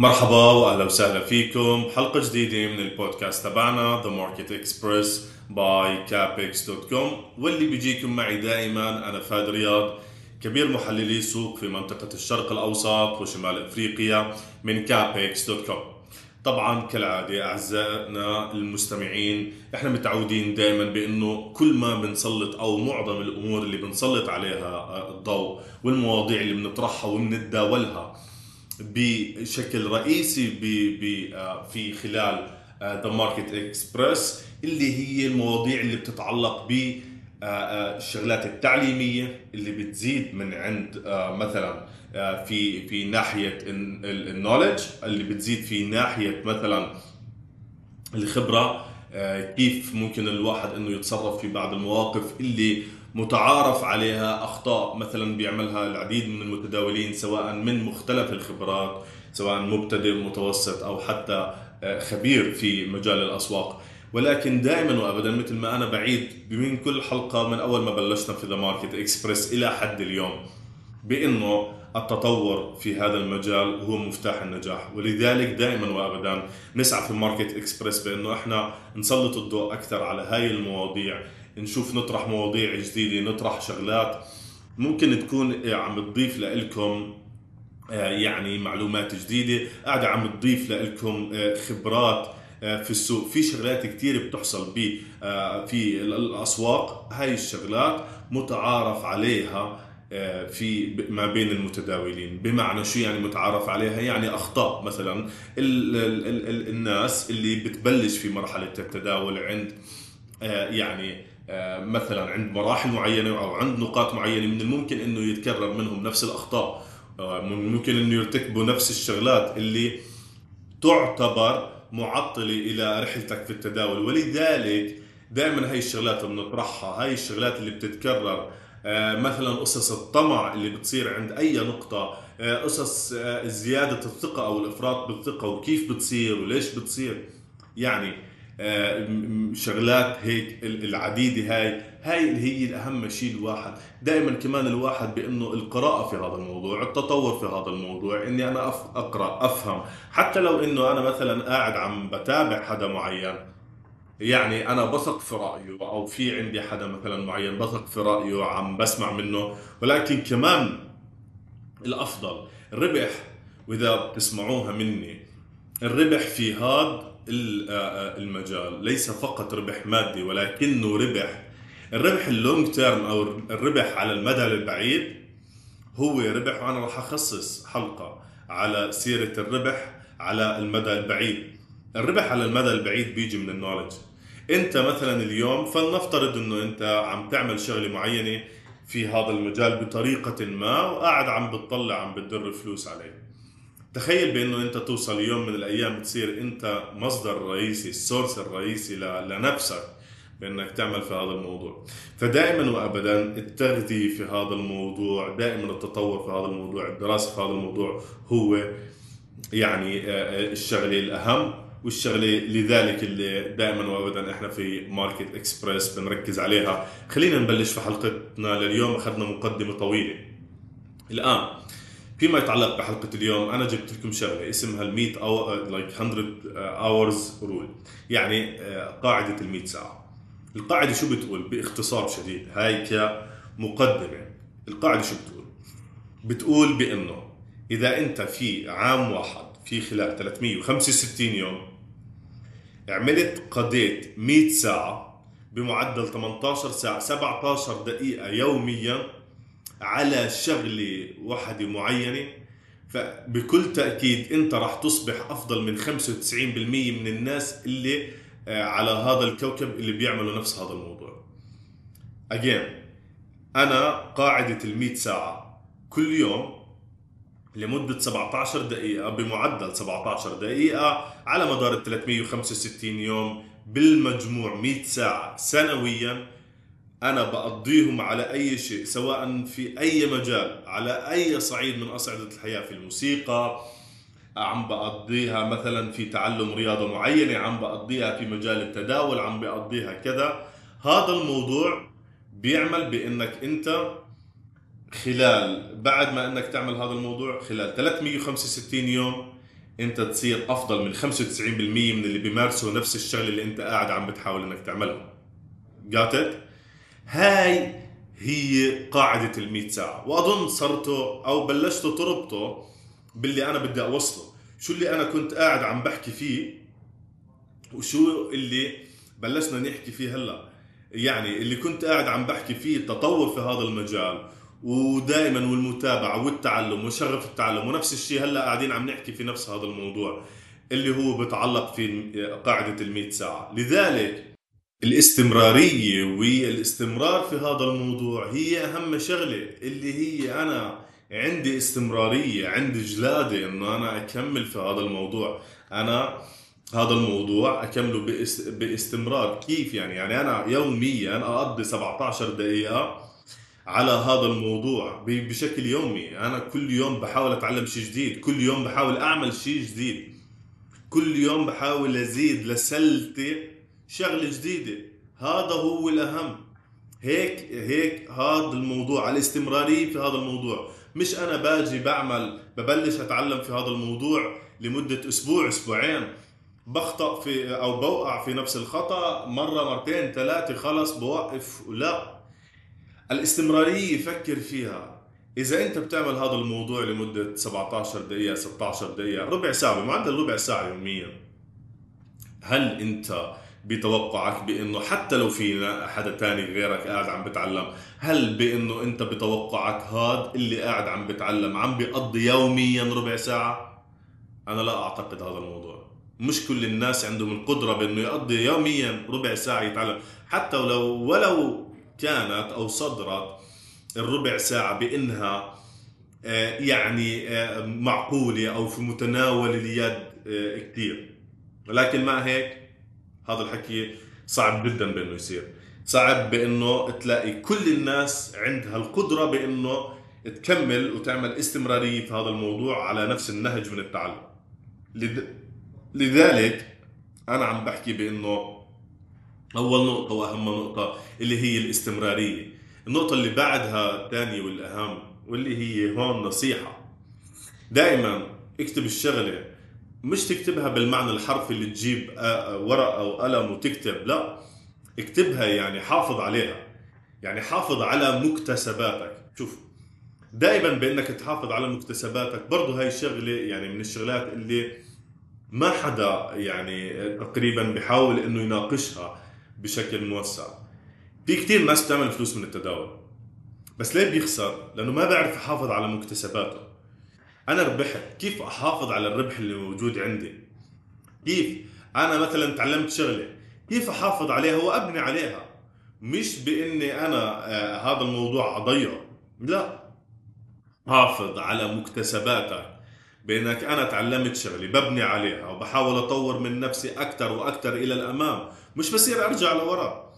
مرحبا واهلا وسهلا فيكم. حلقة جديدة من البودكاست تبعنا The Market Express by capex.com واللي بيجيكم معي دائما أنا فهد رياض كبير محللي سوق في منطقة الشرق الأوسط وشمال أفريقيا من capex.com طبعا كالعادة أعزائنا المستمعين إحنا متعودين دائما بإنه كل ما بنسلط أو معظم الأمور اللي بنسلط عليها الضوء والمواضيع اللي بنطرحها وبنتداولها بشكل رئيسي ب آه، في خلال the Market Express اللي هي المواضيع اللي بتتعلق ب آه، آه، الشغلات التعليمية اللي بتزيد من عند مثلا في في ناحية ال knowledge اللي بتزيد في ناحية مثلا الخبرة كيف ممكن الواحد إنه يتصرف في بعض المواقف اللي متعارف عليها أخطاء مثلا بيعملها العديد من المتداولين سواء من مختلف الخبرات سواء مبتدئ متوسط أو حتى آه، خبير في مجال الأسواق. ولكن دائما وابدا مثل ما أنا بعيد من كل حلقة من أول ما بلشنا في the Market Express إلى حد اليوم بإنه التطور في هذا المجال هو مفتاح النجاح. ولذلك دائما وابدا نسعى في Market Express بإنه إحنا نسلط الضوء أكثر على هاي المواضيع. نشوف نطرح مواضيع جديدة نطرح شغلات. ممكن تكون عم تضيف لكم آه، يعني معلومات جديدة. قاعدة عم تضيف لكم آه، خبرات آه، في السوق. في شغلات كثير بتحصل ب في الأسواق. هاي الشغلات متعارف عليها في ما بين المتداولين. بمعنى شو يعني متعارف عليها؟ يعني أخطاء. مثلا ال ال ال الناس اللي بتبلش في مرحلة التداول عند يعني آه، مثلا عند مراحل معينة أو عند نقاط معينة من الممكن إنه يتكرر منهم نفس الأخطاء. آه، ممكن إنه يرتكبوا نفس الشغلات اللي تعتبر معطلة إلى رحلتك في التداول. ولذلك دائما هاي الشغلات بنطرحها هاي الشغلات اللي بتتكرر. آه، مثلا قصص الطمع اللي بتصير عند أي نقطة. قصص زيادة الثقة أو الإفراط بالثقة وكيف بتصير وليش بتصير. يعني آه، شغلات هيك العديدة هاي. هاي اللي هي الأهم شيء الواحد. دائما كمان الواحد بأنه القراءة في هذا الموضوع التطور في هذا الموضوع إني أنا أقرأ أفهم. حتى لو إنه أنا مثلا قاعد عم بتابع حدا معين يعني أنا بثق في رأيه أو في عندي حدا مثلا معين بثق في رأيه عم بسمع منه. ولكن كمان الأفضل الربح وإذا بتسمعوها مني الربح في آه، المجال. ليس فقط ربح مادي ولكنه ربح. الربح اللونج تيرم أو الربح على المدى البعيد هو ربح وأنا راح أخصص حلقة على سيرة الربح على المدى البعيد. الربح على المدى البعيد بيجي من النولج أنت مثلا اليوم فلنفترض إنه أنت عم تعمل شغلة معينة في هذا المجال بطريقة ما وقاعد عم بتطلع عم بتدر فلوس عليه تخيل بأنه أنت توصل يوم من الأيام تصير أنت مصدر رئيسي ال source الرئيسي لنفسك بأنك تعمل في هذا الموضوع. فدائما وابدا التغذية في هذا الموضوع دائما التطور في هذا الموضوع الدراسة في هذا الموضوع هو يعني آه، آه، الشغلة الأهم والشغلة لذلك اللي دائما وابدا إحنا في Market Express بنركز عليها. خلينا نبلش في حلقتنا لليوم أخذنا مقدمة طويلة. الآن فيما يتعلق بحلقة اليوم أنا جبت لكم شغلة اسمها ال 100 أو like 100 hours rule يعني آه، قاعدة ال 100 ساعة. القاعدة شو بتقول؟ باختصار شديد. هاي كمقدمة. القاعدة شو بتقول؟ بتقول بأنه إذا أنت في عام واحد في خلال 365 يوم عملت قضيت 100 ساعة بمعدل 18 ساعة 17 دقيقة يوميا على شغله واحدة معينه فبكل تأكيد انت راح تصبح أفضل من 95% من الناس اللي آه، على هذا الكوكب اللي بيعملوا نفس هذا الموضوع. اجين أنا قاعدة ال 100 ساعة كل يوم لمدة 17 دقيقة بمعدل 17 دقيقة على مدار ال 365 يوم بالمجموع 100 ساعة سنويا أنا بقضيهم على أي شيء سواء في أي مجال على أي صعيد من أصعدة الحياة في الموسيقى عم بقضيها مثلا في تعلم رياضة معينة عم بقضيها في مجال التداول عم بقضيها كذا. هذا الموضوع بيعمل بأنك أنت خلال بعد ما أنك تعمل هذا الموضوع خلال 365 يوم أنت تصير أفضل من 95% من اللي بيمارسوا نفس الشغلة اللي أنت قاعد عم بتحاول إنك تعملها. جاتت هاي هي قاعدة ال ساعة وأظن صرتوا أو بلشتوا تربطوا باللي أنا بدي أوصله. شو اللي أنا كنت قاعد عم بحكي فيه؟ وشو اللي بلشنا نحكي فيه هلأ؟ يعني اللي كنت قاعد عم بحكي فيه التطور في هذا المجال ودائما والمتابعة والتعلم وشغف التعلم ونفس الشيء هلأ قاعدين عم نحكي في نفس هذا الموضوع اللي هو بتعلق في قاعدة ال ساعه لذلك الاستمرارية والاستمرار في هذا الموضوع هي أهم شغلة اللي هي أنا عندي استمرارية عندي جلادة إنه أنا أكمل في هذا الموضوع. أنا هذا الموضوع أكمله باستمرار. كيف يعني؟ يعني أنا يوميا أقضي 17 دقيقة على هذا الموضوع بشكل يومي. أنا كل يوم بحاول أتعلم شيء جديد كل يوم بحاول أعمل شيء جديد. كل يوم بحاول أزيد لسلتي شغلة جديدة. هذا هو الأهم. هيك هيك هذا الموضوع الاستمرارية في هذا الموضوع. مش أنا باجي بعمل ببلش أتعلم في هذا الموضوع لمدة أسبوع أسبوعين. بخطأ في أو بوقع في نفس الخطأ مرة مرتين ثلاثة خلص بوقف لا. الاستمرارية فكر فيها. إذا أنت بتعمل هذا الموضوع لمدة 17 دقيقة 16 دقيقة ربع ساعة بمعدل ربع ساعة يوميا. هل أنت بتوقعك بإنه حتى لو في حدا تاني غيرك قاعد عم بتعلم هل بإنه أنت بتوقعك هاد اللي قاعد عم بتعلم عم بيقضي يوميا ربع ساعة؟ أنا لا أعتقد هذا الموضوع. مش كل الناس عندهم القدرة بإنه يقضي يوميا ربع ساعة يتعلم. حتى ولو ولو كانت أو صدرت الربع ساعة بإنها آه، يعني آه، معقولة أو في متناول اليد آه، كثير ولكن مع هيك؟ هذا الحكي صعب جدا بإنه يصير. صعب بإنه تلاقي كل الناس عندها القدرة بإنه تكمل وتعمل استمرارية في هذا الموضوع على نفس النهج من التعلم. لذلك أنا عم بحكي بإنه أول نقطة وأهم نقطة اللي هي الاستمرارية. النقطة اللي بعدها الثانية والأهم واللي هي هون نصيحة. دائما اكتب الشغلة مش تكتبها بالمعنى الحرفي اللي تجيب ورق أو قلم وتكتب لا. اكتبها يعني حافظ عليها. يعني حافظ على مكتسباتك. شوف دائما بأنك تحافظ على مكتسباتك برضه هاي الشغلة يعني من الشغلات اللي ما حدا يعني تقريبا بيحاول إنه يناقشها بشكل موسع. في كثير ناس بتعمل فلوس من التداول. بس ليه بيخسر؟ لأنه ما بيعرف يحافظ على مكتسباته. أنا ربحت. كيف أحافظ على الربح اللي موجود عندي؟ كيف؟ أنا مثلا تعلمت شغلة. كيف أحافظ عليها؟ وابني عليها. مش بإني أنا آه هذا الموضوع أضيعه. لا. حافظ على مكتسباتك. بإنك أنا تعلمت شغلي ببني عليها وبحاول أطور من نفسي أكثر وأكثر إلى الأمام. مش بصير أرجع لورا.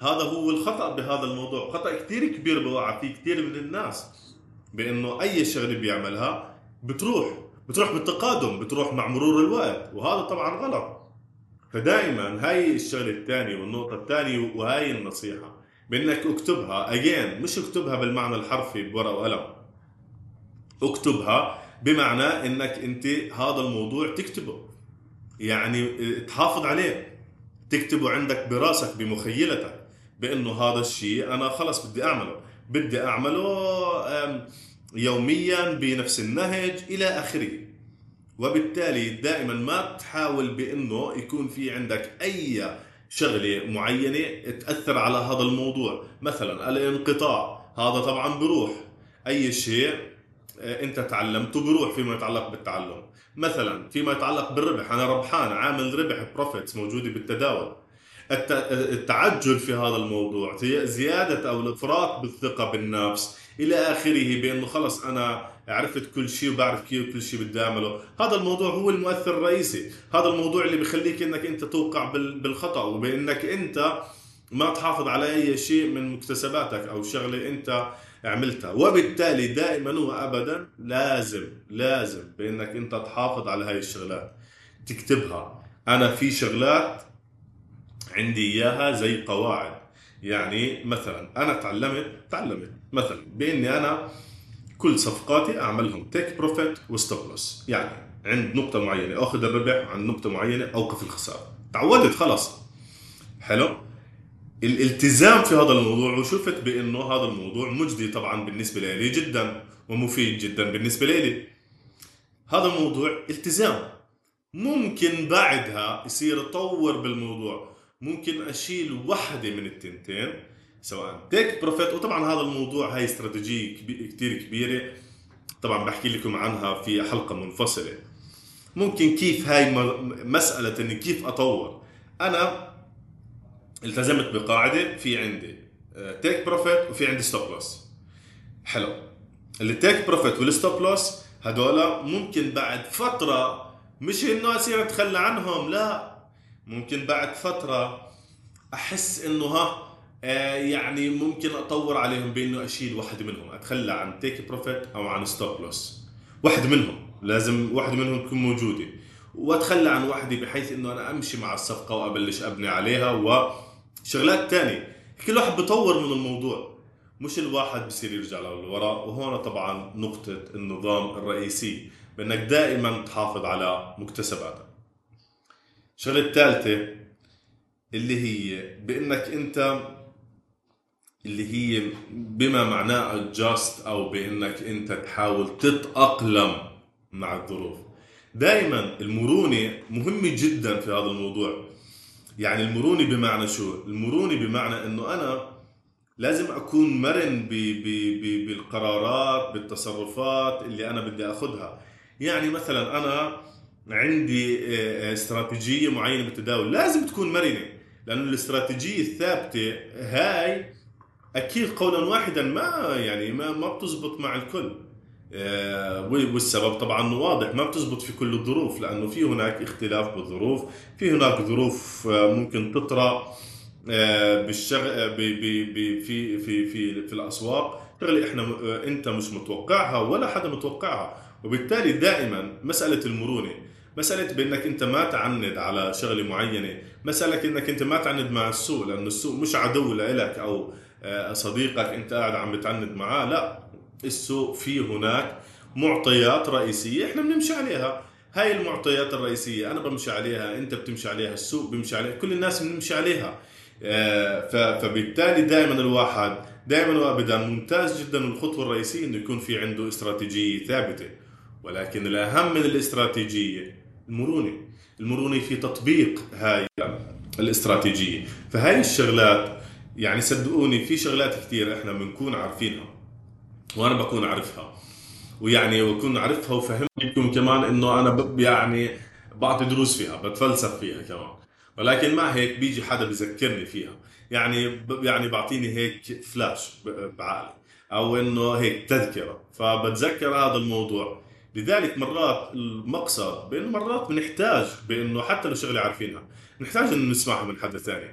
هذا هو الخطأ بهذا الموضوع. خطأ كثير كبير بوقع فيه كثير من الناس. بإنه أي شغلة بيعملها بتروح بتروح بالتقادم بتروح مع مرور الوقت وهذا طبعا غلط. فدائما هاي الشغلة الثانية والنقطة الثانية وهاي النصيحة. بإنك اكتبها اجين مش اكتبها بالمعنى الحرفي بورقة وقلم. اكتبها بمعنى إنك أنت هذا الموضوع تكتبه. يعني تحافظ عليه. تكتبه عندك براسك بمخيلتك بإنه هذا الشيء أنا خلص بدي أعمله. بدي أعمله يوميا بنفس النهج إلى آخره. وبالتالي دائما ما تحاول بأنه يكون في عندك أي شغلة معينة تأثر على هذا الموضوع. مثلا الانقطاع هذا طبعا بروح. أي شيء آه، أنت تعلمته بروح فيما يتعلق بالتعلم. مثلا فيما يتعلق بالربح أنا ربحان عامل ربح بروفيتس موجودة بالتداول. التعجل في هذا الموضوع زيادة أو الإفراط بالثقة بالنفس إلى آخره بأنه خلص أنا عرفت كل شيء وبعرف كيف كل شيء بدي أعمله. هذا الموضوع هو المؤثر الرئيسي. هذا الموضوع اللي بخليك إنك أنت توقع بالخطأ وبأنك أنت ما تحافظ على أي شيء من مكتسباتك أو شغلة أنت عملتها. وبالتالي دائما وابدا لازم لازم بأنك أنت تحافظ على هاي الشغلات تكتبها. أنا في شغلات عندي إياها زي قواعد. يعني مثلا أنا تعلمت تعلمت. مثلا بإني أنا كل صفقاتي أعملهم تيك بروفيت وستوب لوس يعني عند نقطة معينة أخذ الربح عند نقطة معينة أوقف الخسارة. تعودت خلص حلو؟ الالتزام في هذا الموضوع وشفت بإنه هذا الموضوع مجدي طبعا بالنسبة لي جدا ومفيد جدا بالنسبة لي. هذا الموضوع التزام. ممكن بعدها يصير اطور بالموضوع. ممكن أشيل وحده من التنتين سواء تيك بروفيت وطبعا هذا الموضوع هاي استراتيجية كثير كبيرة. طبعا بحكي لكم عنها في حلقة منفصلة. ممكن كيف هاي مسألة إني كيف أطور؟ أنا التزمت بقاعدة في عندي take آه، profit وفي عندي stop loss حلو. ال take profit وال stop loss هدول ممكن بعد فترة مش انه اصير اتخلى عنهم لا. ممكن بعد فترة أحس إنه ها آه يعني ممكن أطور عليهم بإنه أشيل واحد منهم أتخلى عن take profit أو عن stop loss واحد منهم لازم واحد منهم تكون موجودة. وأتخلى عن واحدة بحيث إنه أنا أمشي مع الصفقة وأبلش أبني عليها وشغلات تانية. كل واحد بطور من الموضوع. مش الواحد بصير يرجع للوراء. وهون طبعا نقطة النظام الرئيسي. بأنك دائما تحافظ على مكتسباتك. الشغلة الثالثة اللي هي بإنك أنت اللي هي بما معناه adjust أو بإنك أنت تحاول تتأقلم مع الظروف. دائما المرونة مهمة جدا في هذا الموضوع. يعني المرونة بمعنى شو؟ المرونة بمعنى إنه أنا لازم أكون مرن بي بي بي بالقرارات بالتصرفات اللي أنا بدي أخذها. يعني مثلا أنا عندي آه، آه، استراتيجية معينة بالتداول. لازم تكون مرنة لأنه الاستراتيجية الثابتة هاي أكيد قولا واحدا ما يعني ما ما بتزبط مع الكل. آه، والسبب طبعا واضح ما بتزبط في كل الظروف لأنه في هناك اختلاف بالظروف في هناك ظروف ممكن تطرأ آه، بالشغ آه، في في في في في الأسواق. شغلة إحنا أنت مش متوقعها ولا حدا متوقعها وبالتالي دائما مسألة المرونة. مسألة بأنك أنت ما تعند على شغلة معينة مسألة أنك أنت ما تعند مع السوق لأنه السوق مش عدو لإلك أو صديقك أنت قاعد عم بتعند معاه لا السوق في هناك معطيات رئيسية إحنا بنمشي عليها. هاي المعطيات الرئيسية أنا بمشي عليها أنت بتمشي عليها السوق بيمشي عليها كل الناس بنمشي عليها. آه، فبالتالي دائما الواحد دائما وابدا ممتاز جدا الخطوه الرئيسية إنه يكون في عنده استراتيجية ثابتة. ولكن الأهم من الاستراتيجية المرونة المرونة في تطبيق هاي الاستراتيجية. فهاي الشغلات يعني صدقوني في شغلات كثير إحنا بنكون عارفينها وأنا بكون عارفها. ويعني بكون عارفها وفهمتكم كمان إنه أنا يعني بعطي دروس فيها بتفلسف فيها كمان. ولكن مع هيك بيجي حدا بذكرني فيها. يعني يعني بعطيني هيك فلاش بعقلي. أو إنه هيك تذكرة. فبتذكر هذا الموضوع. لذلك مرات المقصد بأنه مرات بنحتاج بأنه حتى لو شغلة عارفينها نحتاج إنه نسمعها من حدا ثاني.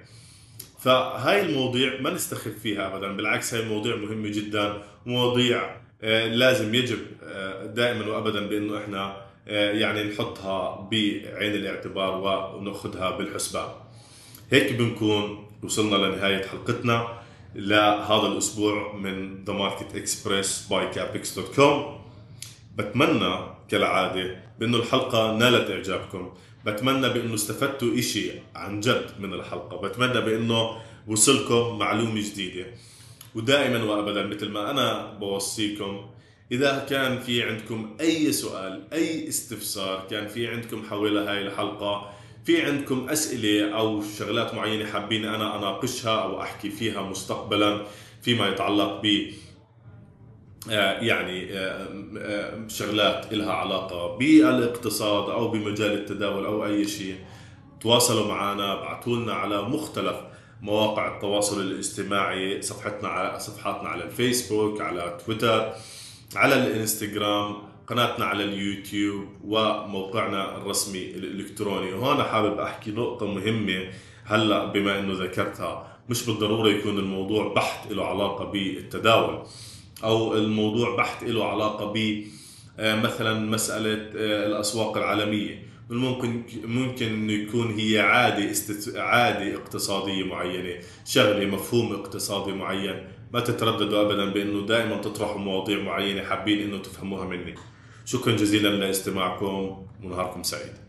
فهاي المواضيع ما نستخف فيها ابدا بالعكس هاي مواضيع مهمة جدا مواضيع آه، لازم يجب آه، دائما وابدا بأنه إحنا آه، يعني نحطها بعين الاعتبار ونأخذها بالحسبان. هيك بنكون وصلنا لنهاية حلقتنا. لهذا الأسبوع من The Market Express by Capex.com بتمنى كالعادة بأنه الحلقة نالت إعجابكم. بتمنى بأنه استفدتوا إشي عن جد من الحلقة. بتمنى بأنه وصلكم معلومة جديدة. ودائما وأبدا مثل ما أنا بوصيكم إذا كان في عندكم أي سؤال أي استفسار كان في عندكم حول هاي الحلقة في عندكم أسئلة أو شغلات معينة حابين أنا أناقشها أو أحكي فيها مستقبلا فيما يتعلق ب يعني آه، آه، شغلات لها علاقة بالاقتصاد أو بمجال التداول أو أي شيء. تواصلوا معنا ابعثوا لنا على مختلف مواقع التواصل الاجتماعي صفحتنا على صفحاتنا على الفيسبوك على تويتر على الإنستغرام قناتنا على اليوتيوب وموقعنا الرسمي الإلكتروني. وهنا حابب أحكي نقطة مهمة هلأ بما إنه ذكرتها. مش بالضرورة يكون الموضوع بحت له علاقة بالتداول. أو الموضوع بحت له علاقة ب آه، مثلا مسألة آه، الأسواق العالمية. ممكن ممكن إنه يكون هي عادة استت... عادة اقتصادية معينة شغلة مفهوم اقتصادي معين. ما تترددوا ابدا بإنه دائما تطرحوا مواضيع معينة حابين إنه تفهموها مني. شكرا جزيلا لاستماعكم ونهاركم سعيد.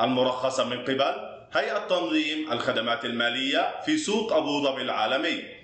المرخصة من قبل هيئة تنظيم الخدمات المالية في سوق أبو ظبي العالمي.